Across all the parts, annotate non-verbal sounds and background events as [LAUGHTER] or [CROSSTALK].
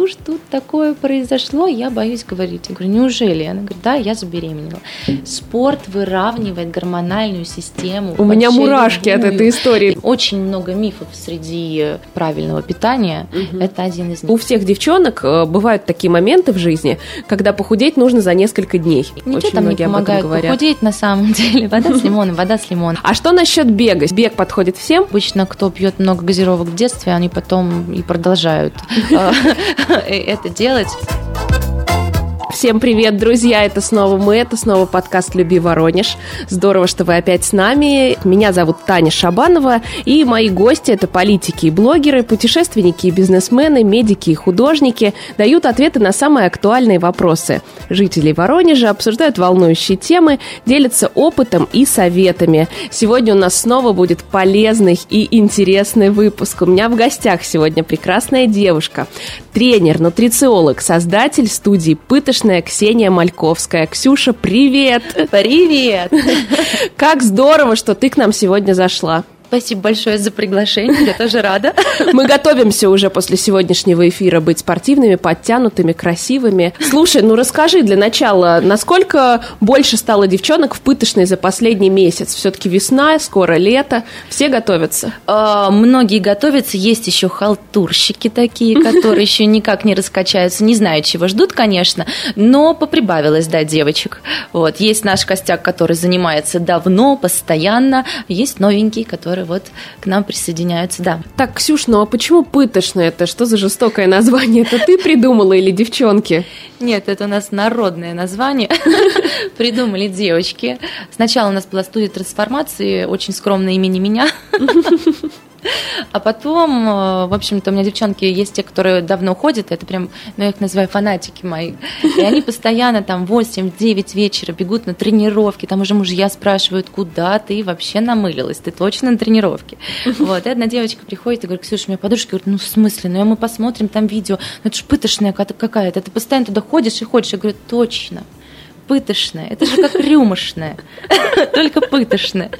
Ксюш, тут такое произошло, я боюсь говорить. Я говорю, неужели? Она говорит, да, я забеременела. Спорт выравнивает гормональную систему. У меня мурашки от этой истории. Очень много мифов среди правильного питания. Угу. Это один из них. У всех девчонок э, бывают такие моменты в жизни, когда похудеть нужно за несколько дней. Ничего Очень там не помогает похудеть на самом [LAUGHS] деле. Вода с лимоном, вода с лимоном. А что насчет бега? Бег подходит всем? Обычно, кто пьет много газировок в детстве, они потом и продолжают [LAUGHS] э, [LAUGHS] это делать. Всем привет, друзья! Это снова мы, это снова подкаст «Люби Воронеж». Здорово, что вы опять с нами. Меня зовут Таня Шабанова, и мои гости – это политики и блогеры, путешественники и бизнесмены, медики и художники, дают ответы на самые актуальные вопросы. Жители Воронежа обсуждают волнующие темы, делятся опытом и советами. Сегодня у нас снова будет полезный и интересный выпуск. У меня в гостях сегодня прекрасная девушка, тренер, нутрициолог, создатель студии «Пытыш успешная Ксения Мальковская. Ксюша, привет! Привет! Как здорово, что ты к нам сегодня зашла. Спасибо большое за приглашение, я тоже рада. [LAUGHS] Мы готовимся уже после сегодняшнего эфира быть спортивными, подтянутыми, красивыми. Слушай, ну расскажи для начала, насколько больше стало девчонок в пыточной за последний месяц? Все-таки весна, скоро лето, все готовятся? А, многие готовятся, есть еще халтурщики такие, [LAUGHS] которые еще никак не раскачаются, не знаю, чего ждут, конечно, но поприбавилось, да, девочек. Вот, есть наш костяк, который занимается давно, постоянно, есть новенький, который которые вот к нам присоединяются, да. Так, Ксюш, ну а почему пыточно это? Что за жестокое название? Это ты придумала или девчонки? Нет, это у нас народное название. [LAUGHS] Придумали девочки. Сначала у нас была студия трансформации, очень скромное имени меня. [LAUGHS] А потом, э, в общем-то, у меня девчонки есть те, которые давно ходят, это прям, ну, я их называю фанатики мои. И они постоянно там 8-9 вечера бегут на тренировки, там уже мужья спрашивают, куда ты вообще намылилась, ты точно на тренировке. Вот, и одна девочка приходит и говорит, Ксюша, у меня подружка говорит, ну, в смысле, ну, мы посмотрим там видео, ну, это ж пытошная какая-то, ты постоянно туда ходишь и ходишь. Я говорю, точно пытошная. Это же как рюмошная, [LAUGHS] только пытошная.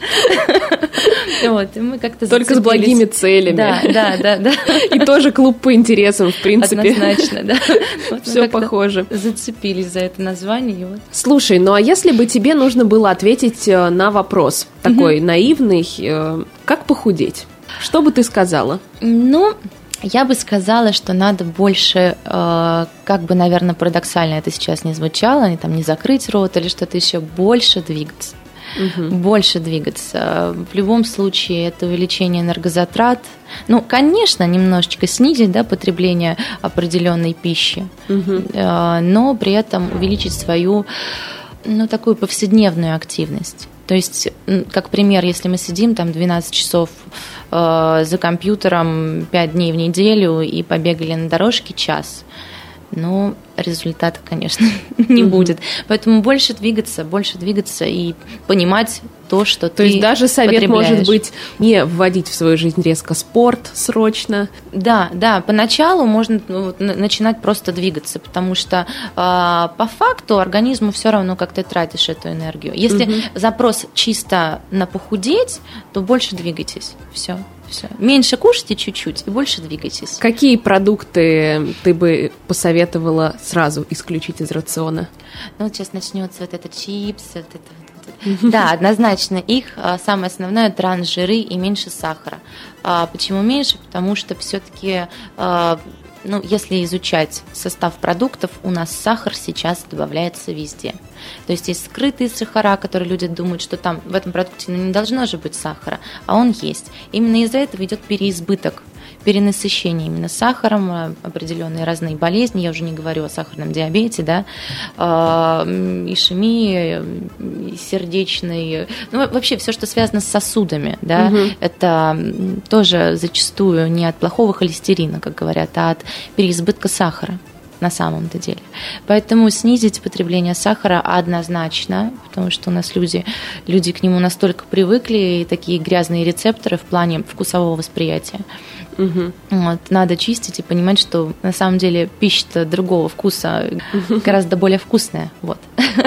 Вот, и мы как-то Только с благими целями. Да, да, да, да. И тоже клуб по интересам, в принципе. Однозначно, да. [LAUGHS] Вот Все похоже. Зацепились за это название. Вот. Слушай, ну а если бы тебе нужно было ответить э, на вопрос такой наивный, э, как похудеть? Что бы ты сказала? Ну, я бы сказала, что надо больше, э, как бы, наверное, парадоксально это сейчас не звучало, не там не закрыть рот или что-то еще, больше двигаться. Угу. Больше двигаться. В любом случае, это увеличение энергозатрат. Ну, конечно, немножечко снизить да, потребление определенной пищи, угу. но при этом увеличить свою ну, такую повседневную активность. То есть, как пример, если мы сидим там 12 часов э, за компьютером 5 дней в неделю и побегали на дорожке час, ну, результата, конечно, [LAUGHS] не будет. Поэтому больше двигаться, больше двигаться и понимать то, что то ты есть даже совет может быть не вводить в свою жизнь резко спорт срочно. Да, да, поначалу можно ну, начинать просто двигаться, потому что э, по факту организму все равно, как ты тратишь эту энергию. Если угу. запрос чисто на похудеть, то больше двигайтесь. Все. Все. Меньше кушайте чуть-чуть и больше двигайтесь. Какие продукты ты бы посоветовала сразу исключить из рациона? Ну, вот сейчас начнется вот этот чипс, вот это да, однозначно их а, самое основное трансжиры и меньше сахара. А почему меньше? Потому что все-таки а, ну, если изучать состав продуктов, у нас сахар сейчас добавляется везде. То есть есть скрытые сахара, которые люди думают, что там в этом продукте ну, не должно же быть сахара, а он есть. Именно из-за этого идет переизбыток перенасыщение именно сахаром, э, определенные разные болезни, я уже не говорю о сахарном диабете, да, а, ишемии, сердечной, ну, вообще все, что связано с сосудами, да, угу. это тоже зачастую не от плохого холестерина, как говорят, а от переизбытка сахара на самом-то деле. Поэтому снизить потребление сахара однозначно, потому что у нас люди, люди к нему настолько привыкли, и такие грязные рецепторы в плане вкусового восприятия. Угу. Вот, надо чистить и понимать, что на самом деле пища-то другого вкуса гораздо более вкусная. Вот. [LAUGHS]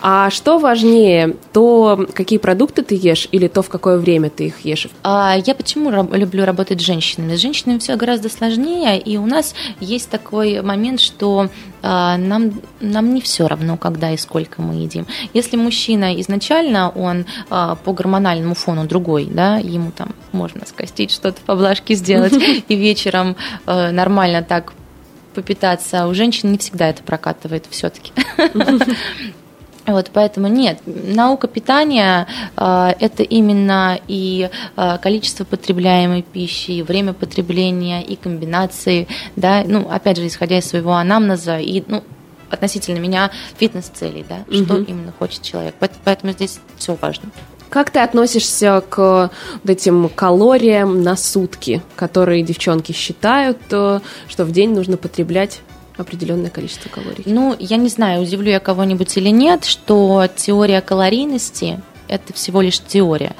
А что важнее, то, какие продукты ты ешь, или то, в какое время ты их ешь? А я почему люблю работать с женщинами? С женщинами все гораздо сложнее, и у нас есть такой момент, что нам, нам не все равно, когда и сколько мы едим. Если мужчина изначально, он а, по гормональному фону другой, да, ему там можно скостить что-то, поблажки сделать, [LAUGHS] и вечером а, нормально так попитаться, а у женщин не всегда это прокатывает все-таки. [LAUGHS] Вот, поэтому нет, наука питания э, это именно и э, количество потребляемой пищи, и время потребления, и комбинации, да, ну, опять же, исходя из своего анамнеза, и, ну, относительно меня фитнес-целей, да, угу. что именно хочет человек. Поэтому здесь все важно. Как ты относишься к вот этим калориям на сутки, которые девчонки считают, э, что в день нужно потреблять определенное количество калорий? Ну, я не знаю, удивлю я кого-нибудь или нет, что теория калорийности это всего лишь теория.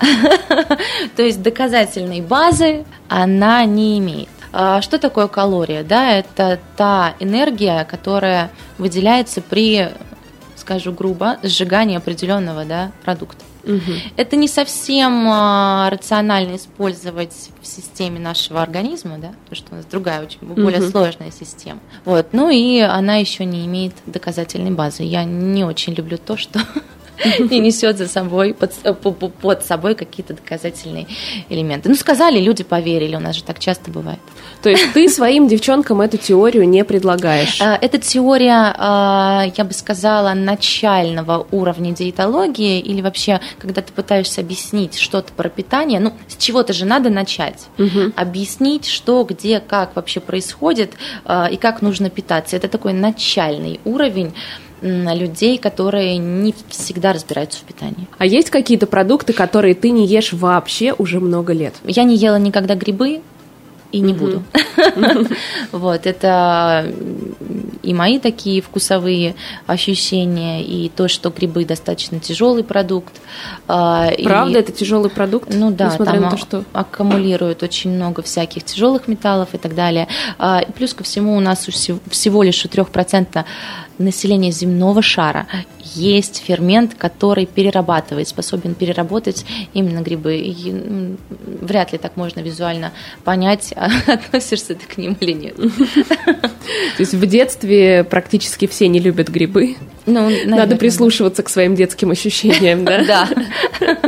[LAUGHS] То есть доказательной базы она не имеет. А что такое калория? Да, это та энергия, которая выделяется при, скажу грубо, сжигании определенного да, продукта. Угу. Это не совсем а, рационально использовать в системе нашего организма, да, потому что у нас другая, очень более угу. сложная система. Вот. Ну и она еще не имеет доказательной базы. Я не очень люблю то, что [LAUGHS] [LAUGHS] не несет за собой под, э, под собой какие-то доказательные элементы. Ну, сказали, люди поверили, у нас же так часто бывает. То есть ты своим девчонкам эту теорию не предлагаешь? Э, эта теория, э, я бы сказала, начального уровня диетологии или вообще, когда ты пытаешься объяснить что-то про питание, ну, с чего-то же надо начать. Угу. Объяснить, что, где, как вообще происходит и как нужно питаться. Это такой начальный уровень людей, которые не всегда разбираются в питании. А есть какие-то продукты, которые ты не ешь вообще уже много лет? Я не ела никогда грибы, и не буду. Вот, это и мои такие вкусовые ощущения, и то, что грибы достаточно тяжелый продукт. А, Правда, это тяжелый продукт? Ну да, там что... аккумулируют очень много всяких тяжелых металлов и так далее. А, плюс ко всему у нас всего лишь у 3% населения земного шара есть фермент, который перерабатывает, способен переработать именно грибы. И вряд ли так можно визуально понять, [LAUGHS] относишься ты к ним или нет. То есть в детстве практически все не любят грибы. Ну, Надо прислушиваться к своим детским ощущениям, да? Да. [LAUGHS]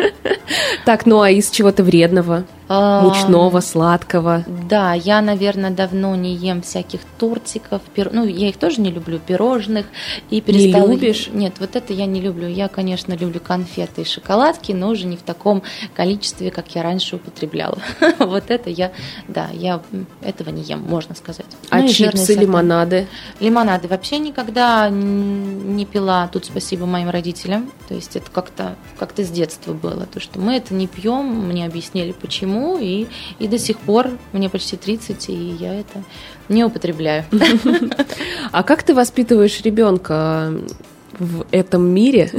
Так, ну а из чего-то вредного? Мучного, сладкого. Да, я, наверное, давно не ем всяких тортиков, ну, я их тоже не люблю, пирожных. И перестала... Не любишь? Нет, вот это я не люблю. Я, конечно, люблю конфеты и шоколадки, но уже не в таком количестве, как я раньше употребляла. [LAUGHS] Вот это я, да, я этого не ем, можно сказать. А ну, чипсы, лимонады? Лимонады вообще никогда не пила. Тут спасибо моим родителям. То есть это как-то как с детства было. То, что мы это не пьем, мне объяснили почему и, и до сих пор мне почти 30, и я это не употребляю. [LAUGHS] А как ты воспитываешь ребенка? В этом мире,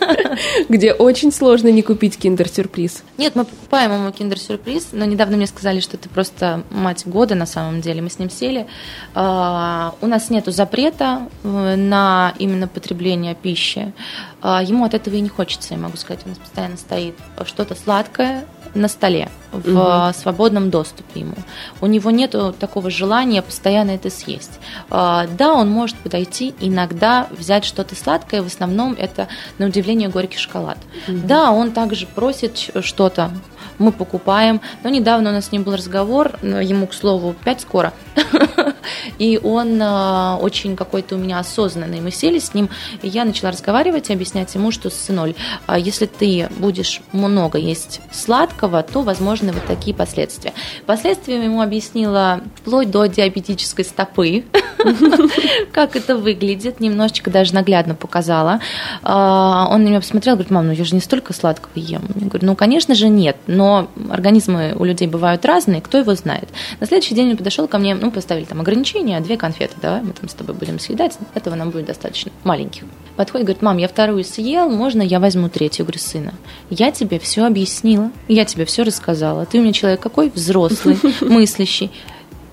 [LAUGHS] где очень сложно не купить киндер-сюрприз. Нет, мы покупаем ему киндер-сюрприз, но недавно мне сказали, что это просто мать года на самом деле. Мы с ним сели. А, у нас нет запрета э, на именно потребление пищи. А, ему от этого и не хочется, я могу сказать. У нас постоянно стоит что-то сладкое, на столе, в угу. свободном доступе ему. У него нет такого желания постоянно это съесть. А, да, он может подойти иногда взять что-то сладкое, в основном это, на удивление, горький шоколад. Угу. Да, он также просит что-то, мы покупаем. Но недавно у нас с ним был разговор, ему, к слову, 5 скоро, [LAUGHS] и он э, очень какой-то у меня осознанный. Мы сели с ним, и я начала разговаривать и объяснять ему, что, сыноль, э, если ты будешь много есть сладкого, то возможны вот такие последствия. Последствия ему объяснила вплоть до диабетической стопы, [LAUGHS] как это выглядит, немножечко даже наглядно показала. Э, он меня посмотрел, говорит, мам, ну я же не столько сладкого ем. Я говорю, ну, конечно же, нет, но организмы у людей бывают разные, кто его знает. На следующий день он подошел ко мне, ну, поставили там ограничения, две конфеты, давай мы там с тобой будем съедать, этого нам будет достаточно, маленьких. Подходит, говорит, мам, я вторую съел, можно я возьму третью? Я говорю, сына, я тебе все объяснила, я тебе все рассказала, ты у меня человек какой? Взрослый, [LAUGHS] мыслящий.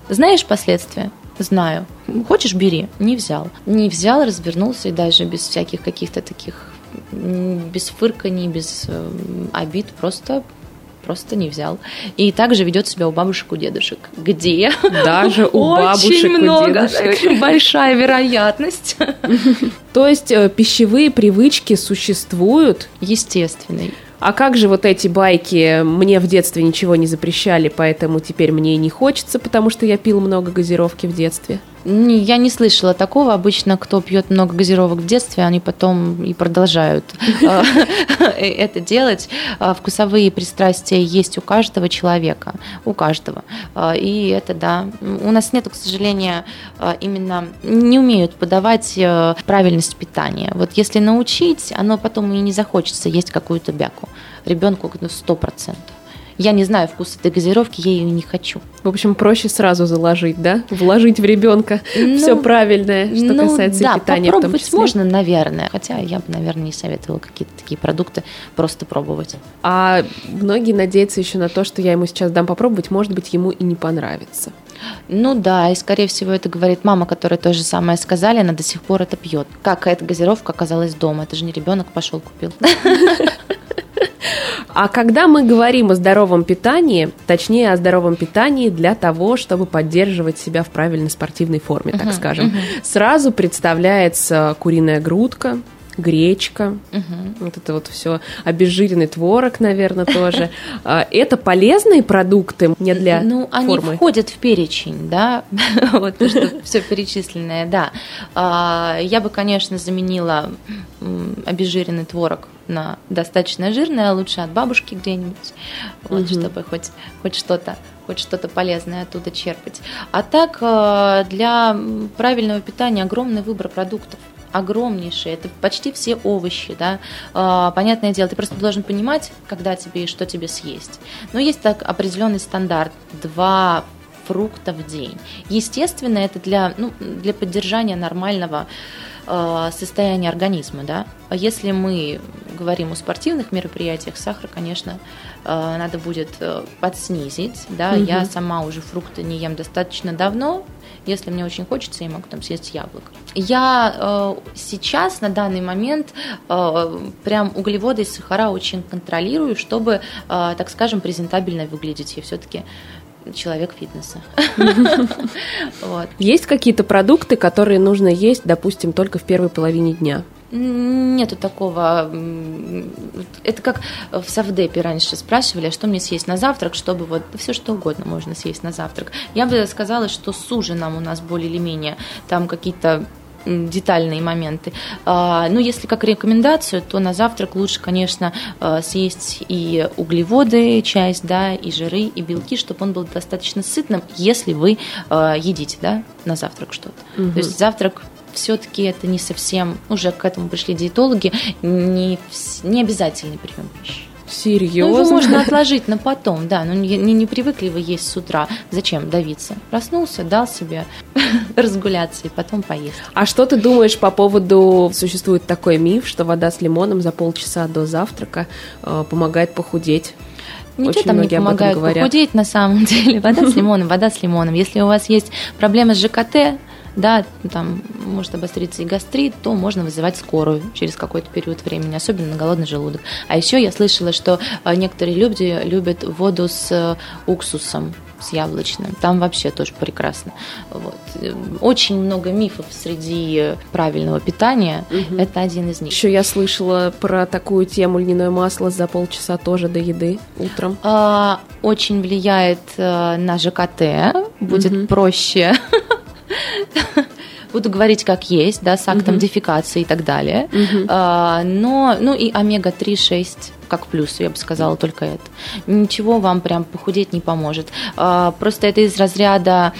Знаешь последствия? Знаю. хочешь, бери. Не взял. Не взял, развернулся и даже без всяких каких-то таких без фырканий, без э, обид, просто просто не взял. И также ведет себя у бабушек, у дедушек. Где? Даже у бабушек, Очень много, у дедушек. очень [LAUGHS] большая вероятность. [LAUGHS] То есть э, пищевые привычки существуют? Естественный. А как же вот эти байки «мне в детстве ничего не запрещали, поэтому теперь мне и не хочется, потому что я пил много газировки в детстве»? Не, я не слышала такого. Обычно, кто пьет много газировок в детстве, они потом и продолжают [LAUGHS] э, это делать. А, вкусовые пристрастия есть у каждого человека, у каждого. А, и это, да, у нас нет, к сожалению, а, именно не умеют подавать э, правильность питания. Вот если научить, оно потом и не захочется есть какую-то бяку. Ребенку сто процентов. Я не знаю вкус этой газировки, я ее не хочу. В общем, проще сразу заложить, да? Вложить в ребенка ну, все правильное, что ну, касается да, питания. Попробовать в том числе. можно, наверное. Хотя я бы, наверное, не советовала какие-то такие продукты просто пробовать. А многие надеются еще на то, что я ему сейчас дам попробовать, может быть, ему и не понравится. Ну да, и скорее всего это говорит мама, которая то же самое сказали, она до сих пор это пьет. Как эта газировка оказалась дома? Это же не ребенок пошел купил. [LAUGHS] А когда мы говорим о здоровом питании, точнее о здоровом питании для того, чтобы поддерживать себя в правильной спортивной форме, так uh-huh, скажем, uh-huh. сразу представляется куриная грудка, гречка, угу. вот это вот все, обезжиренный творог, наверное, тоже. [LAUGHS] А, это полезные продукты не для Ну, они входят в перечень, да, [LAUGHS] вот то, что все перечисленное, да. А, я бы, конечно, заменила обезжиренный творог на достаточно жирный, а лучше от бабушки где-нибудь, вот, чтобы хоть, хоть что-то хоть что-то полезное оттуда черпать. А так, а, для правильного питания огромный выбор продуктов огромнейшие, это почти все овощи, да, а, понятное дело, ты просто должен понимать, когда тебе и что тебе съесть. Но есть так определенный стандарт, два фрукта в день. Естественно, это для, ну, для поддержания нормального э, состояния организма, да. А если мы говорим о спортивных мероприятиях, сахар, конечно, э, надо будет э, подснизить, да. Угу. Я сама уже фрукты не ем достаточно давно, если мне очень хочется, я могу там съесть яблоко. Я э, сейчас на данный момент э, прям углеводы и сахара очень контролирую, чтобы, э, так скажем, презентабельно выглядеть. Я все-таки человек фитнеса. [LAUGHS] Есть какие-то продукты, которые нужно есть, допустим, только в первой половине дня? Нету такого. Это как в Савдепе раньше спрашивали, а что мне съесть на завтрак, чтобы вот все что угодно можно съесть на завтрак. Я бы сказала, что с ужином у нас более или менее там какие-то детальные моменты. А, ну, если как рекомендацию, то на завтрак лучше, конечно, а, съесть и углеводы, часть, да, и жиры, и белки, чтобы он был достаточно сытным, если вы едите, да, на завтрак что-то. Угу. То есть завтрак все-таки это не совсем, уже к этому пришли диетологи, не, не обязательный прием пищи. Серьезно? Ну, его можно [LAUGHS] отложить на потом, да. Ну, не, не, привыкли вы есть с утра. Зачем давиться? Проснулся, дал себе [LAUGHS] разгуляться и потом поесть. А что ты думаешь по поводу... Существует такой миф, что вода с лимоном за полчаса до завтрака э, помогает похудеть. Ничего Очень там не помогает похудеть на самом [LAUGHS] деле. Вода с лимоном, вода с лимоном. Если у вас есть проблемы с ЖКТ, да, там может обостриться и гастрит, то можно вызывать скорую через какой-то период времени, особенно на голодный желудок. А еще я слышала, что э, некоторые люди любят воду с э, уксусом с яблочным. Там вообще тоже прекрасно. Вот. Очень много мифов среди правильного питания. Угу. Это один из них. Еще я слышала про такую тему льняное масло за полчаса тоже до еды утром. А, очень влияет э, на ЖКТ. Будет угу. проще [LAUGHS] [LAUGHS] буду говорить как есть, да, с актом uh-huh. дефекации и так далее. Uh-huh. А, но, ну и омега-3, 6 как плюс, я бы сказала только это. Ничего вам прям похудеть не поможет. А, просто это из разряда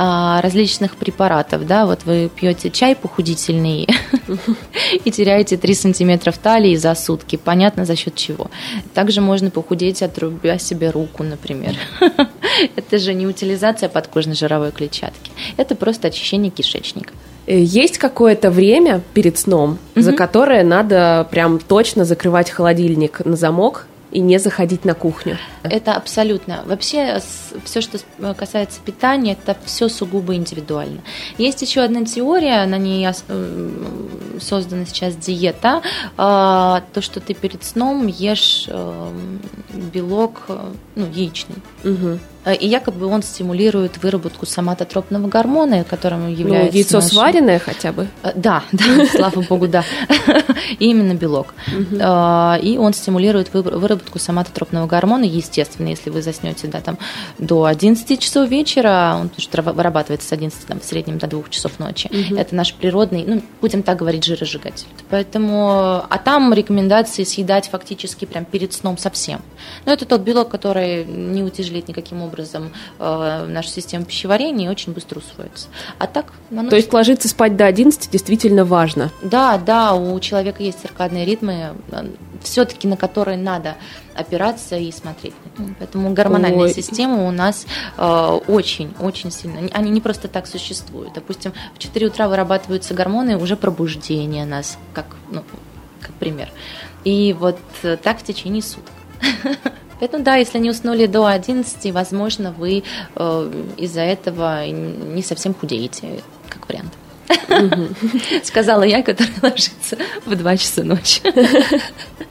а, различных препаратов, да, вот вы пьете чай похудительный [LAUGHS] и теряете 3 сантиметра в талии за сутки, понятно за счет чего. Также можно похудеть, отрубя себе руку, например. [LAUGHS] Это же не утилизация подкожно-жировой клетчатки, это просто очищение кишечника. Э, есть какое-то время перед сном, за которое надо прям точно закрывать холодильник на замок, и не заходить на кухню. Это абсолютно. Вообще все, что касается питания, это все сугубо индивидуально. Есть еще одна теория, на ней э, создана сейчас диета, а, то, что ты перед сном ешь э, белок, э, ну, яичный. Угу. И якобы он стимулирует выработку соматотропного гормона, которым ну, является... Ну, яйцо наш... сваренное хотя бы? Да, [LAUGHS] да, слава богу, да. Именно белок. И он стимулирует выработку соматотропного гормона, естественно, если вы заснете да, там, до 11 часов вечера, он вырабатывается с 11 там, в среднем до 2 часов ночи. Это наш природный, ну, будем так говорить, жиросжигатель. Поэтому, а там рекомендации съедать фактически прям перед сном совсем. Но это тот белок, который не утяжелит никаким образом образом э, наша система пищеварения и очень быстро усвоится. А так... Оно... То есть ложиться спать до 11 действительно важно? Да, да, у человека есть циркадные ритмы, э, все-таки на которые надо опираться и смотреть. Поэтому гормональная Ой. система у нас очень-очень э, сильно. Они не просто так существуют. Допустим, в 4 утра вырабатываются гормоны уже пробуждения нас, как, ну, как пример. И вот э, так в течение суток. [LAUGHS] Поэтому, да, если не уснули до 11, возможно, вы э, из-за этого не совсем худеете, как вариант. [LAUGHS] Сказала я, которая [LAUGHS] ложится в 2 часа ночи. [LAUGHS]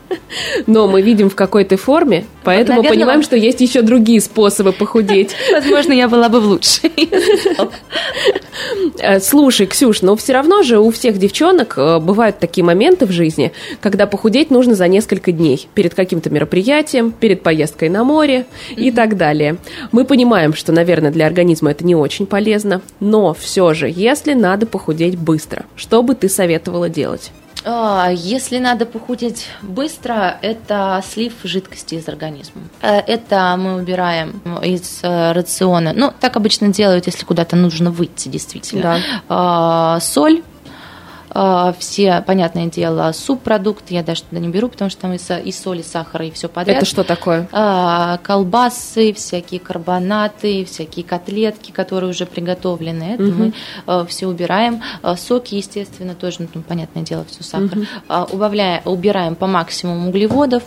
Но мы видим, в какой ты форме, поэтому Наверное, понимаем, что есть еще другие способы похудеть. Возможно, я была бы в лучшей. Э, слушай, Ксюш, но все равно же у всех девчонок э, бывают такие моменты в жизни, когда похудеть нужно за несколько дней. Перед каким-то мероприятием, перед поездкой на море и так далее. Мы понимаем, что, наверное, для организма это не очень полезно, но все же, если надо похудеть быстро, что бы ты советовала делать? А, если надо похудеть быстро, это слив жидкости из организма. Э, это мы убираем из э, рациона. Ну, так обычно делают, если куда-то нужно выйти, действительно. Да. А, соль все, понятное дело, субпродукты я даже туда не беру, потому что там и, и соль, и сахар, и все подряд. Это что такое? А, колбасы, всякие карбонаты, всякие котлетки, которые уже приготовлены. Это угу. мы а, все убираем. А, соки, естественно, тоже, ну, понятное дело, все сахар. Угу. А, убавляем, убираем по максимуму углеводов,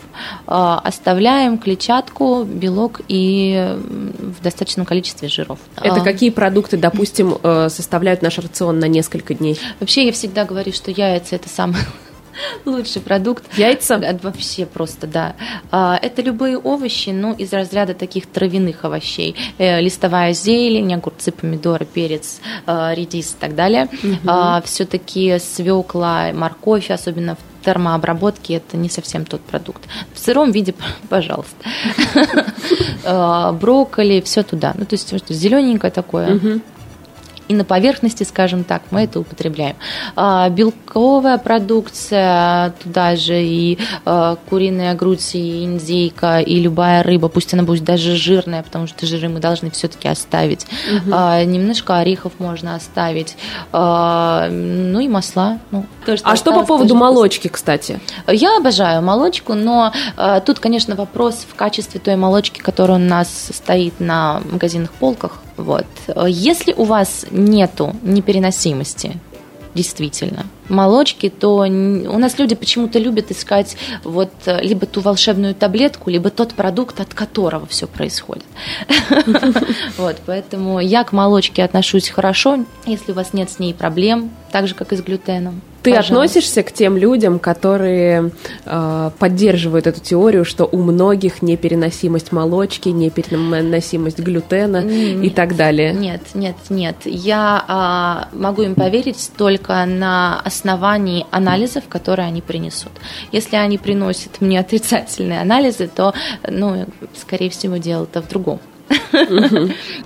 а, оставляем клетчатку, белок и в достаточном количестве жиров. Это а, какие продукты, допустим, э, составляют наш рацион на несколько дней? Вообще я всегда говорит, что яйца это самый [LAUGHS] лучший продукт. Яйца? Вообще просто, да. А, это любые овощи, ну, из разряда таких травяных овощей. Э, листовая зелень, огурцы, помидоры, перец, э, редис и так далее. Угу. Все-таки свекла, морковь, особенно в термообработке, это не совсем тот продукт. В сыром виде, пожалуйста. [LAUGHS] А, брокколи, все туда. Ну, то есть зелененькое такое и на поверхности, скажем так, мы это употребляем. А, белковая продукция, туда же и а, куриная грудь, и индейка, и любая рыба, пусть она будет даже жирная, потому что жиры мы должны все-таки оставить. Угу. немножко орехов можно оставить. ну и масла. Ну, то, что а что по поводу молочки, кстати? Я обожаю молочку, но тут, конечно, вопрос в качестве той молочки, которая у нас стоит на магазинных полках. Вот. Если у вас нету непереносимости, действительно, молочки, то у нас люди почему-то любят искать вот э, либо ту волшебную таблетку, либо тот продукт, от которого все происходит. [LAUGHS] Вот, поэтому я к молочке отношусь хорошо, если у вас нет с ней проблем, так же, как и с глютеном. Ты Пожалуйста. относишься к тем людям, которые э, поддерживают эту теорию, что у многих непереносимость молочки, непереносимость глютена mm, и так далее? Нет, нет, нет. Я э, могу им поверить только на основании анализов, которые они принесут. Если они приносят мне отрицательные анализы, то, ну, скорее всего, дело-то в другом.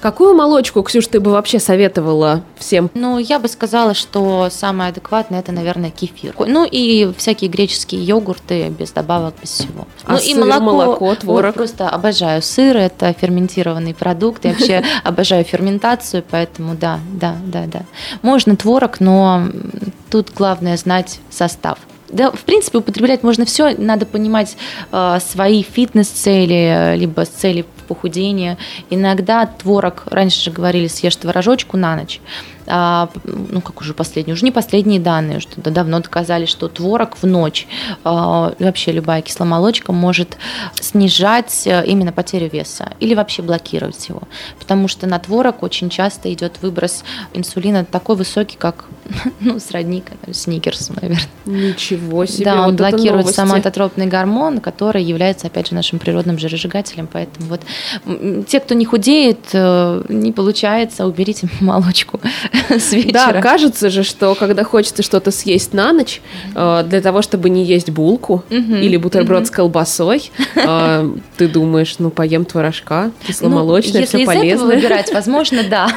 Какую молочку, Ксюш, ты бы вообще советовала всем? Ну, я бы сказала, что самое адекватное это, наверное, кефир. Ну и всякие греческие йогурты без добавок, без всего. А ну сыр, и молоко, молоко творог? Вот, просто обожаю сыр, это ферментированный продукт. Я вообще [LAUGHS] обожаю ферментацию, поэтому да, да, да, да. Можно творог, но тут главное знать состав. Да, в принципе, употреблять можно все, надо понимать э, свои фитнес-цели, либо цели похудение. Иногда творог, раньше же говорили, съешь творожочку на ночь а, ну как уже последние, уже не последние данные, что давно доказали, что творог в ночь, а, вообще любая кисломолочка может снижать э, именно потерю веса или вообще блокировать его, потому что на творог очень часто идет выброс инсулина такой высокий, как [LAUGHS] ну, сродни сникерсу, наверное. Ничего себе. Да, он вот блокирует самоототропный гормон, который является, опять же, нашим природным жиросжигателем. Поэтому вот те, кто не худеет, э, не получается, уберите [LAUGHS] молочку [LAUGHS] с вечера. Да, кажется же, что когда хочется что-то съесть на ночь, э, для того, чтобы не есть булку или бутерброд с колбасой, э, [LAUGHS] ты думаешь, ну, поем творожка, кисломолочное, ну, все полезное. Если из этого выбирать, возможно, да,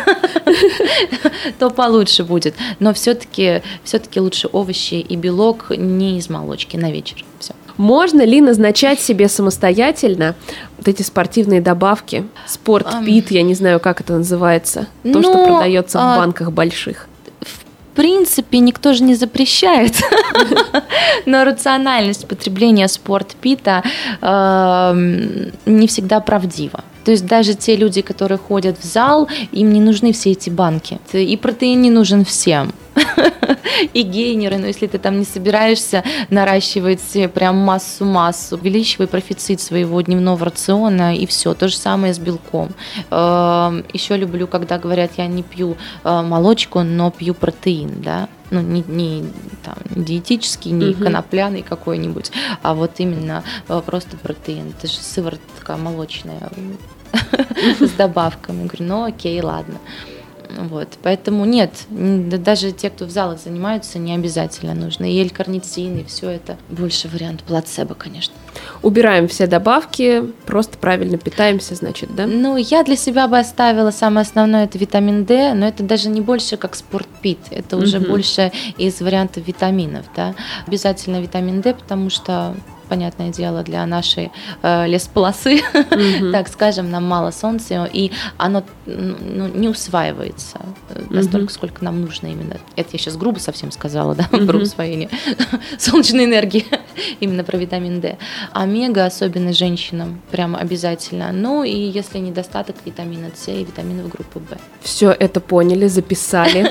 то получше будет. Но все-таки все лучше овощи и белок не из молочки на вечер. Все. Можно ли назначать себе самостоятельно вот эти спортивные добавки? Спорт, пит, я не знаю, как это называется. То, Но, что продается а... в банках больших в принципе, никто же не запрещает, [LAUGHS] но рациональность потребления спортпита э, не всегда правдива. То есть даже те люди, которые ходят в зал, им не нужны все эти банки. И протеин не нужен всем. [LAUGHS] [LAUGHS] и гейнеры, но если ты там не собираешься наращивать прям массу-массу, увеличивай профицит своего дневного рациона и все. То же самое с белком. Эм, Еще люблю, когда говорят, я не пью э, молочку, но пью протеин, да, ну, не, не там, диетический, не угу. конопляный какой-нибудь, а вот именно э, просто протеин. Это же сыворотка молочная [LAUGHS] с добавками. Говорю, ну окей, ладно. Вот, поэтому нет, даже те, кто в залах занимаются, не обязательно нужно. И L-карнитин, и все это больше вариант плацебо, конечно. Убираем все добавки, просто правильно питаемся, значит, да? Ну, я для себя бы оставила самое основное это витамин D, но это даже не больше как спортпит, это уже угу. больше из вариантов витаминов, да. Обязательно витамин D, потому что понятное дело, для нашей э, лесполосы, mm-hmm. [LAUGHS] так скажем, нам мало солнца, и оно ну, не усваивается mm-hmm. настолько, сколько нам нужно именно. Это я сейчас грубо совсем сказала, да, mm-hmm. про усвоение солнечной энергии, [LAUGHS] именно про витамин D. Омега, особенно женщинам, прям обязательно. Ну и если недостаток витамина С и витаминов группы В. Все это поняли, записали.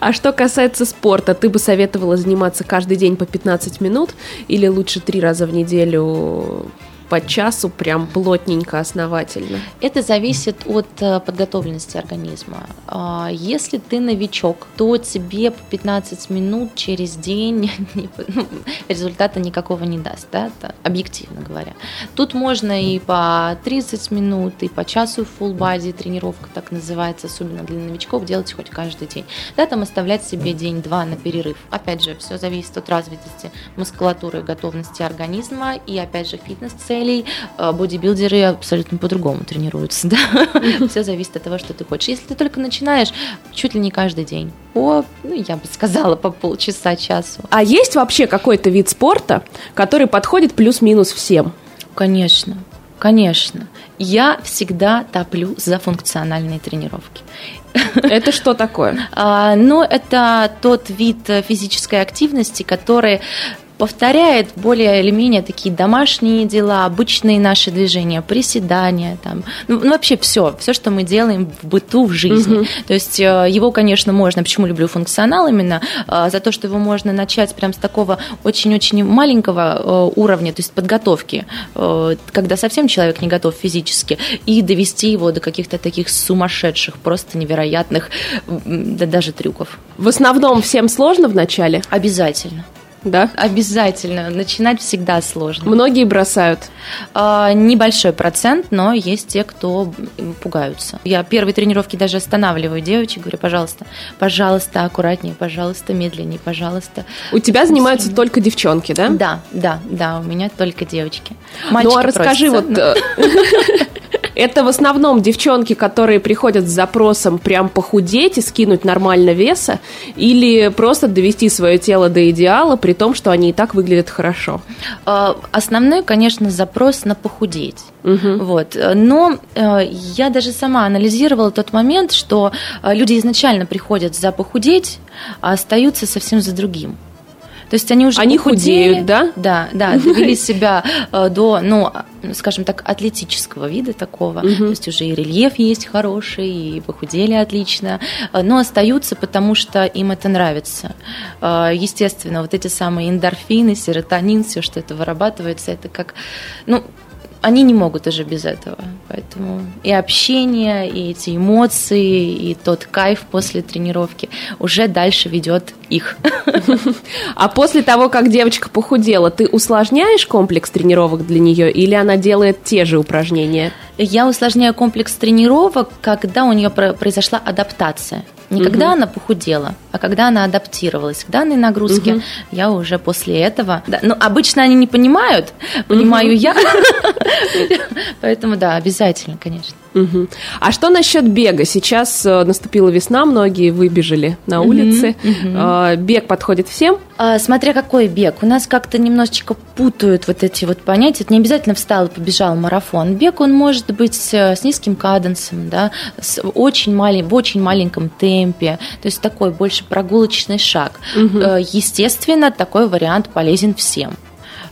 А что касается спорта, ты бы советовала заниматься каждый день по 15 минут или лучше три раза в неделю по часу прям плотненько, основательно? Это зависит от э, подготовленности организма. А, если ты новичок, то тебе по 15 минут через день [LAUGHS] ну, результата никакого не даст, да, объективно говоря. Тут можно и по 30 минут, и по часу full body тренировка так называется, особенно для новичков, делать хоть каждый день. Да, там оставлять себе день-два на перерыв. Опять же, все зависит от развитости мускулатуры готовности организма, и опять же фитнес-цель целей. А, бодибилдеры абсолютно по-другому тренируются. [LAUGHS] Да? Все зависит от того, что ты хочешь. Если ты только начинаешь, чуть ли не каждый день. По, ну, я бы сказала, по полчаса, часу. А есть вообще какой-то вид спорта, который подходит плюс-минус всем? Конечно, конечно. Я всегда топлю за функциональные тренировки. Это что такое? [LAUGHS] А, ну, это тот вид физической активности, который повторяет более или менее такие домашние дела, обычные наши движения, приседания, там, ну, ну вообще все, все, что мы делаем в быту, в жизни. Угу. То есть э, его, конечно, можно, почему люблю функционал именно, э, за то, что его можно начать прям с такого очень-очень маленького э, уровня, то есть подготовки, когда совсем человек не готов физически, и довести его до каких-то таких сумасшедших, просто невероятных, да даже трюков. В основном всем сложно в начале? Обязательно да? Обязательно. Начинать всегда сложно. Многие бросают? А, небольшой процент, но есть те, кто пугаются. Я первые тренировки даже останавливаю девочек, говорю, пожалуйста, пожалуйста, аккуратнее, пожалуйста, медленнее, пожалуйста. У тебя занимаются только девчонки, да? Да, да, да, у меня только девочки. Мальчики ну а расскажи просятся, вот... [LAUGHS] Это в основном девчонки, которые приходят с запросом прям похудеть и скинуть нормально веса, или просто довести свое тело до идеала, при том, что они и так выглядят хорошо? А, основной, конечно, запрос на похудеть. Угу. Вот. Но э, я даже сама анализировала тот момент, что э, люди изначально приходят за похудеть, а остаются совсем за другим. То есть они уже Они похудели, худеют, да? Да, да, довели себя э, до, ну, скажем так, атлетического вида такого. То есть уже и рельеф есть хороший, и похудели отлично, э, но остаются, потому что им это нравится. Э, Естественно, вот эти самые эндорфины, серотонин, все, что это вырабатывается, это как, ну, они не могут уже без этого. Поэтому и общение, и эти эмоции, и тот кайф после тренировки уже дальше ведет их. [LAUGHS] А после того, как девочка похудела, ты усложняешь комплекс тренировок для нее или она делает те же упражнения? Я усложняю комплекс тренировок, когда у нее про- произошла адаптация. Не когда она похудела, а когда она адаптировалась к данной нагрузке, я уже после этого... да, ну, обычно они не понимают, понимаю я. [LAUGHS] [LAUGHS] Поэтому, да, обязательно, конечно. Мгм. А что насчет бега? Сейчас э, наступила весна, многие выбежали на улицы. Э, Бег подходит всем? А, Смотря какой бег. У нас как-то немножечко путают вот эти вот понятия. Это не обязательно встал и побежал марафон. Бег, он может быть э, с низким каденсом, да, с очень малень- в очень маленьком темпе. То есть такой больше прогулочный шаг. Э, Естественно, такой вариант полезен всем.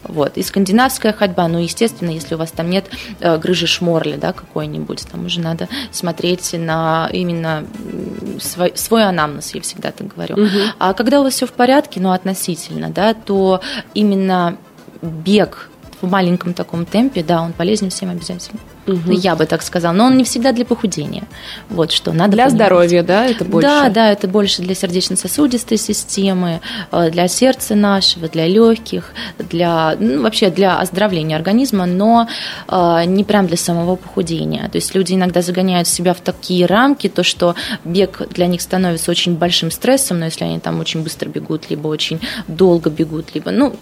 Вот. И скандинавская ходьба, ну, естественно, если у вас там нет э, грыжи шморли, да, какой-нибудь, там уже надо смотреть на именно свой, свой анамнез, я всегда так говорю. А когда у вас все в порядке, ну, относительно, да, то именно бег в маленьком таком темпе, да, он полезен всем обязательно. Ну, Я бы так сказала. Но он не всегда для похудения. Вот что надо Для понимать. здоровья, да, это больше? Да, да, это больше для сердечно-сосудистой системы, э, для сердца нашего, для легких, для ну, вообще для оздоровления организма, но э, не прям для самого похудения. То есть люди иногда загоняют себя в такие рамки, то что бег для них становится очень большим стрессом, но если они там очень быстро бегут, либо очень долго бегут, либо ну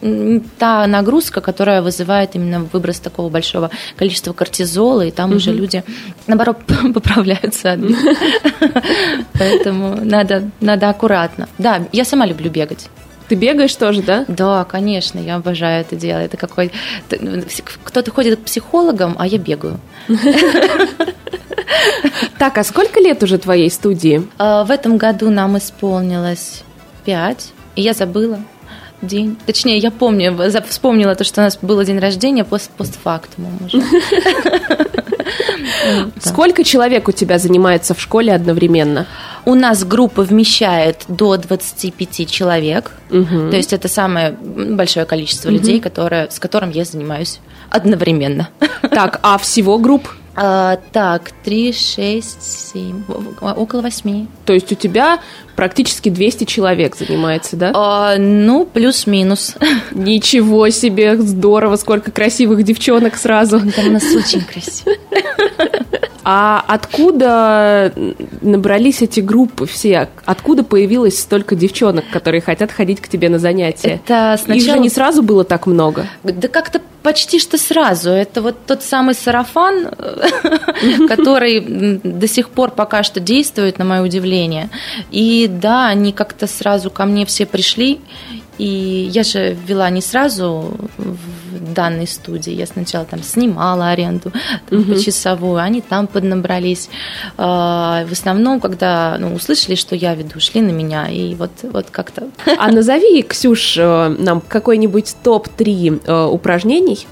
та нагрузка, которая вызывает именно выброс такого большого количества кортизола, и там уже люди наоборот [LAUGHS] поправляются. [LAUGHS] Поэтому надо, надо аккуратно. Да, я сама люблю бегать. Ты бегаешь тоже, да? Да, конечно, я обожаю это дело. Это какой кто-то ходит к психологам, а я бегаю. [LAUGHS] Так, а сколько лет уже твоей студии? А, В этом году нам исполнилось пять, и я забыла день. Точнее, я помню, вспомнила то, что у нас было день рождения пост постфактумом уже. [LAUGHS] Сколько человек у тебя занимается в школе одновременно? У нас группа вмещает до 25 человек. То есть это самое большое количество людей, с которым я занимаюсь одновременно. Так, а всего групп? А, так, 3, 6, 7, около 8. То есть у тебя практически 200 человек занимается, да? А, ну, плюс-минус. [LAUGHS] Ничего себе, здорово, сколько красивых девчонок сразу. Там у нас очень красиво. А откуда набрались эти группы все? Откуда появилось столько девчонок, которые хотят ходить к тебе на занятия? Это Их же сначала... не сразу было так много. Да как-то почти что сразу. Это вот тот самый сарафан, [LAUGHS] который до сих пор пока что действует, на мое удивление. И да, они как-то сразу ко мне все пришли. И я же вела не сразу данной студии. Я сначала там снимала аренду [LAUGHS] там, почасовую, они там поднабрались. А, В основном, когда ну, услышали, что я веду, шли на меня. И вот, вот как-то А назови, Ксюш, э, нам какой-нибудь топ-3 э, упражнений,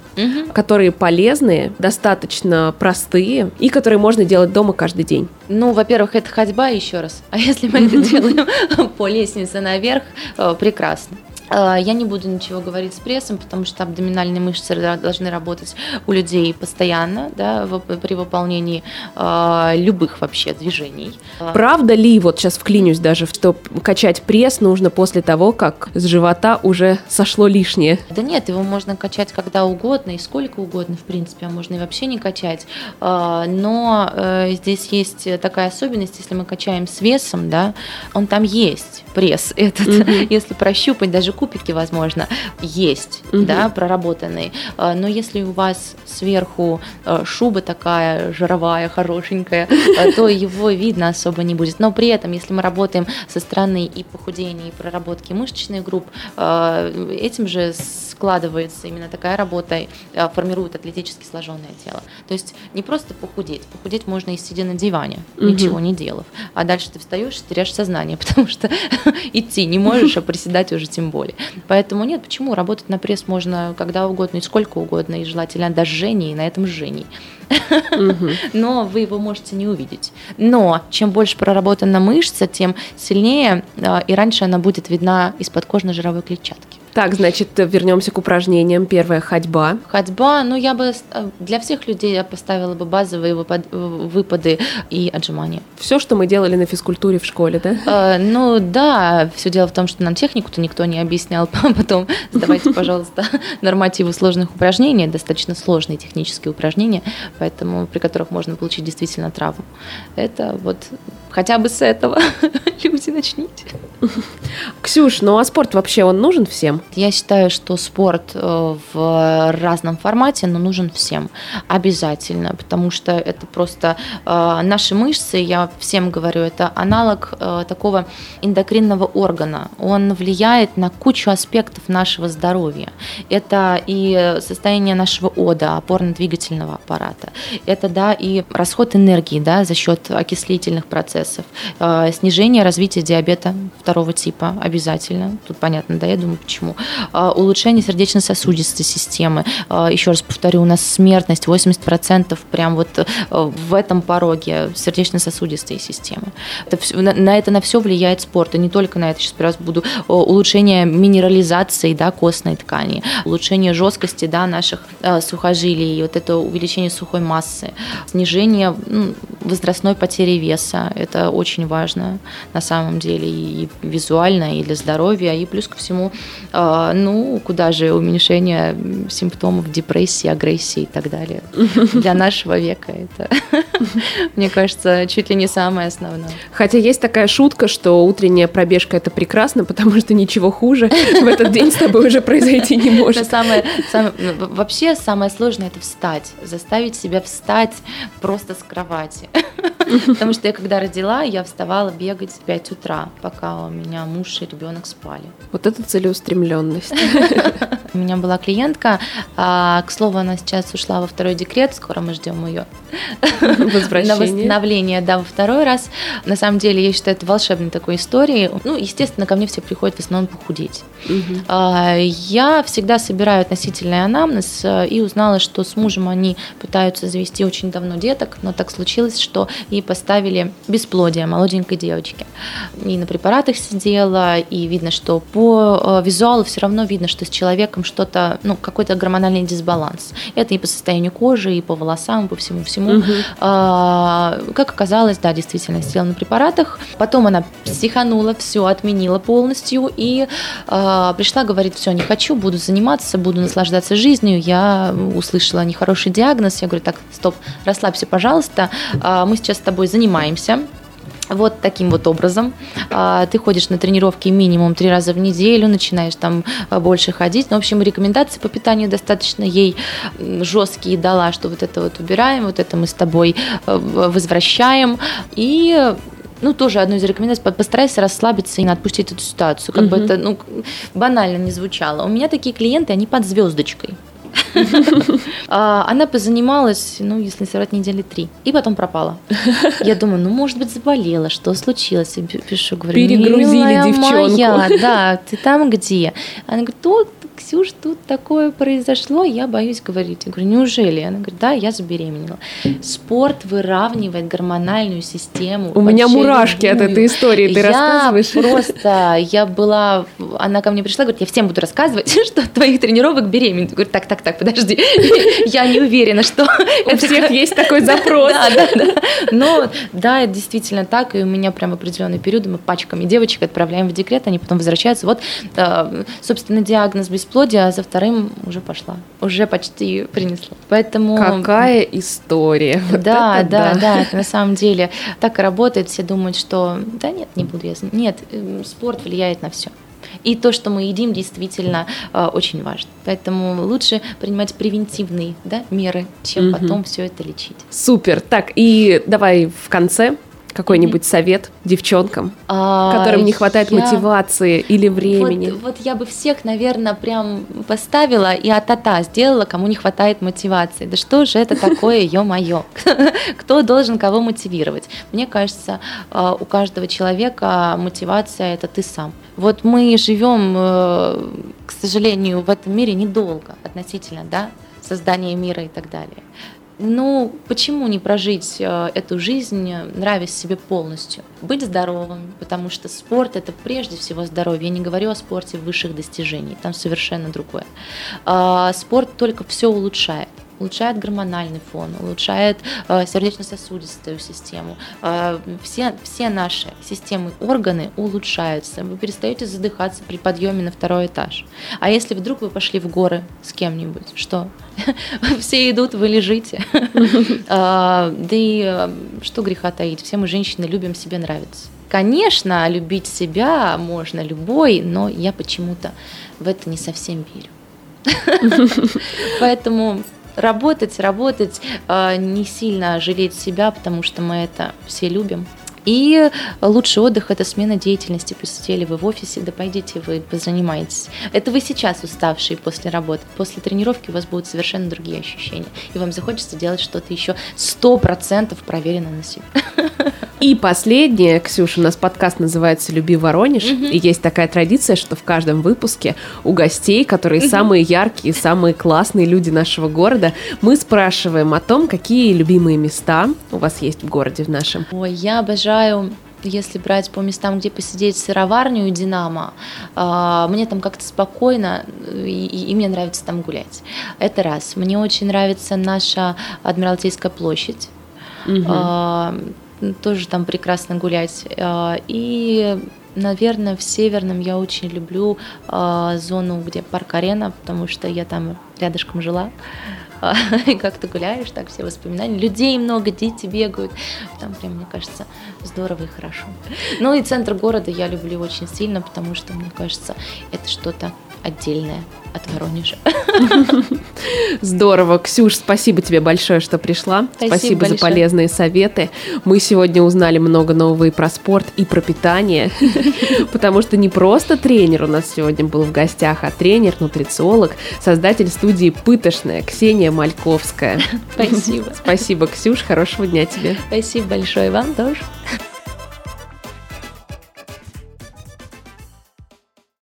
которые полезные, достаточно простые и которые можно делать дома каждый день. Ну, во-первых, это ходьба еще раз. А если мы это [LAUGHS] делаем [LAUGHS] по лестнице наверх, э, прекрасно. Э, Я не буду ничего говорить с прессом, потому что абдоминальные мышцы должны работать у людей постоянно, да, при выполнении э, любых вообще движений. Э, Правда ли, вот сейчас вклинюсь даже, что качать пресс нужно после того, как с живота уже сошло лишнее? Да нет, его можно качать когда угодно и сколько угодно, в принципе, а можно и вообще не качать. А, Но э, здесь есть такая особенность, если мы качаем с весом, да, он там есть, пресс этот, [LAUGHS] если прощупать, даже кубики, возможно, есть, да, проработанные. А, Но если у вас сверху э, шуба такая жировая, хорошенькая, э, [LAUGHS] то его видно особо не будет. Но при этом, если мы работаем со стороны и похудения, и проработки мышечных групп, этим же складывается именно такая работа, формирует атлетически сложенное тело. То есть не просто похудеть. Похудеть можно и сидя на диване, ничего не делав. А дальше ты встаешь и теряешь сознание, [LAUGHS] потому что [LAUGHS] идти не можешь, а приседать уже тем более. Основе. Поэтому нет, почему? Работать на пресс можно когда угодно и сколько угодно, и желательно до жжения, и на этом жжении. [LAUGHS] Но вы его можете не увидеть. Но чем больше проработана мышца, тем сильнее э, и раньше она будет видна из-под кожно-жировой клетчатки. Так, значит, вернемся к упражнениям. Первая ходьба. Ходьба, ну я бы э, для всех людей я поставила бы базовые выпады и отжимания. Все, что мы делали на физкультуре в школе, да? Э, ну да, все дело в том, что нам технику-то никто не объяснял. [LAUGHS] Потом сдавайте, пожалуйста, [LAUGHS] нормативы сложных упражнений, достаточно сложные технические упражнения, поэтому при которых можно получить действительно травму. Это вот хотя бы с этого [LAUGHS] люди начните. Ксюш, ну а спорт вообще он нужен всем? Я считаю, что спорт э, в разном формате, но нужен всем обязательно, потому что это просто э, наши мышцы, я всем говорю, это аналог э, такого эндокринного органа. Он влияет на кучу аспектов нашего здоровья. Это и состояние нашего ода, опорно-двигательного аппарата. Это да и расход энергии, да, за счет окислительных процессов, снижение развития диабета второго типа обязательно. Тут понятно, да, я думаю, почему. А, улучшение сердечно-сосудистой системы. А, еще раз повторю, у нас смертность 80% прям вот э, в этом пороге сердечно-сосудистой системы. Это, на это на все влияет спорт, и не только на это. Сейчас раз буду улучшение минерализации да, костной ткани, улучшение жесткости да, наших э, сухожилий, вот это увеличение сухой массы, снижение ну, возрастной потери веса. Это очень важно на самом деле и визуально, и для здоровья, и плюс ко всему э, ну, куда же уменьшение симптомов депрессии, агрессии и так далее. [LAUGHS] Для нашего века это, [LAUGHS] мне кажется, чуть ли не самое основное. Хотя есть такая шутка, что утренняя пробежка это прекрасно, потому что ничего хуже в этот день с тобой уже произойти не может. Самое, самое, вообще самое сложное это встать, заставить себя встать просто с кровати. [LAUGHS] Потому что я когда родила, я вставала бегать в 5 утра, пока у меня муж и ребенок спали. Вот это целеустремленность. [LAUGHS] [LAUGHS] У меня была клиентка, а, к слову, она сейчас ушла во второй декрет, скоро мы ждем ее [LAUGHS] на восстановление, да, во второй раз. На самом деле, я считаю, это волшебной такой историей. Ну, естественно, ко мне все приходят в основном похудеть. А, я всегда собираю относительный анамнез э, и узнала, что с мужем они пытаются завести очень давно деток, но так случилось, что ей поставили бесплодие молоденькой девочки. И на препаратах сидела, и видно, что по э, визуалу все равно видно, что с человеком что-то, ну, какой-то гормональный дисбаланс. Это и по состоянию кожи, и по волосам, и по всему-всему. Угу. А, как оказалось, да, действительно, сидела на препаратах. Потом она психанула, все отменила полностью и а, пришла, говорит, все, не хочу, буду заниматься, буду наслаждаться жизнью. Я услышала нехороший диагноз. Я говорю, так, стоп, расслабься, пожалуйста. А, мы сейчас с тобой занимаемся вот таким вот образом. А, ты ходишь на тренировки минимум три раза в неделю, начинаешь там а, больше ходить. Ну, в общем, рекомендации по питанию достаточно ей жесткие дала, что вот это вот убираем, вот это мы с тобой а, возвращаем. И ну, тоже одно из рекомендаций, постарайся расслабиться и отпустить эту ситуацию. Как угу. бы это, ну, банально не звучало. У меня такие клиенты, они под звездочкой. [LAUGHS] А, она позанималась, ну, если не соврать, недели три. И потом пропала. Я думаю, ну, может быть, заболела, что случилось? Я пишу, говорю, Перегрузили девчонку. Моя, да, ты там где? Она говорит, вот, Ксюш, тут такое произошло, я боюсь говорить. Я говорю, неужели? Она говорит, да, я забеременела. Спорт выравнивает гормональную систему. У меня мурашки любую. от этой истории, ты я рассказываешь? просто, я была, она ко мне пришла, говорит, я всем буду рассказывать, [LAUGHS] что от твоих тренировок беременна. Говорю, так, так, так, подожди, [LAUGHS] я не уверена, что... [LAUGHS] У всех есть такой запрос. Да, да, да. Но да, это действительно так, и у меня прям определенные периоды мы пачками девочек отправляем в декрет, они потом возвращаются. Вот, э, собственно, диагноз без бесплодия, а за вторым уже пошла, уже почти принесла. Поэтому... Какая история. Да, вот да, да, да, это на самом деле так и работает. Все думают, что да нет, не буду я... Нет, эм, спорт влияет на все. И то, что мы едим, действительно э, очень важно. Поэтому лучше принимать превентивные да, меры, чем угу. потом все это лечить. Супер. Так, и давай в конце какой-нибудь совет девчонкам, а, которым не хватает я... мотивации или времени? Вот, вот я бы всех, наверное, прям поставила и а-та-та сделала, кому не хватает мотивации. Да что же это такое, [LAUGHS] ё-моё? [LAUGHS] Кто должен кого мотивировать? Мне кажется, а, у каждого человека мотивация – это ты сам. Вот мы живем, э, к сожалению, в этом мире недолго относительно да, создания мира и так далее. Ну, почему не прожить э, эту жизнь, нравясь себе полностью? Быть здоровым, потому что спорт это прежде всего здоровье. Я не говорю о спорте высших достижений, там совершенно другое. А, спорт только все улучшает улучшает гормональный фон, улучшает э, сердечно-сосудистую систему. Э, все, все наши системы, органы улучшаются. Вы перестаете задыхаться при подъеме на второй этаж. А если вдруг вы пошли в горы с кем-нибудь, что? [LAUGHS] Все идут, вы лежите. А, [LAUGHS] да и э, что греха таить, все мы женщины любим себе нравиться. Конечно, любить себя можно любой, но я почему-то в это не совсем верю. [LAUGHS] Поэтому работать, работать, а, не сильно жалеть себя, потому что мы это все любим. И лучший отдых – это смена деятельности. Посидели вы в офисе, да пойдите вы позанимаетесь. Это вы сейчас уставшие после работы. После тренировки у вас будут совершенно другие ощущения. И вам захочется делать что-то еще сто процентов проверено на себе. [LAUGHS] И последнее, Ксюша, у нас подкаст называется «Люби Воронеж», угу. и есть такая традиция, что в каждом выпуске у гостей, которые угу. самые яркие, самые классные люди нашего города, мы спрашиваем о том, какие любимые места у вас есть в городе в нашем. Ой, я обожаю если брать по местам, где посидеть сыроварню и Динамо, а, мне там как-то спокойно, и, и мне нравится там гулять. Это раз. Мне очень нравится наша Адмиралтейская площадь. Угу тоже там прекрасно гулять. А, и, наверное, в Северном я очень люблю зону, где парк-арена, потому что я там рядышком жила. И [LAUGHS] как ты гуляешь, так все воспоминания. Людей много, дети бегают. Там прям, мне кажется, здорово и хорошо. Ну и центр города я люблю очень сильно, потому что, мне кажется, это что-то отдельное от Воронежа. [LAUGHS] Здорово. Ксюш, спасибо тебе большое, что пришла. Спасибо, спасибо за полезные советы. Мы сегодня узнали много нового и про спорт, и про питание, [LAUGHS] потому что не просто тренер у нас сегодня был в гостях, а тренер, нутрициолог, создатель студии «Пытошная» Ксения Мальковская. [LAUGHS] Спасибо. Спасибо, Ксюш. Хорошего дня тебе. Спасибо большое вам тоже.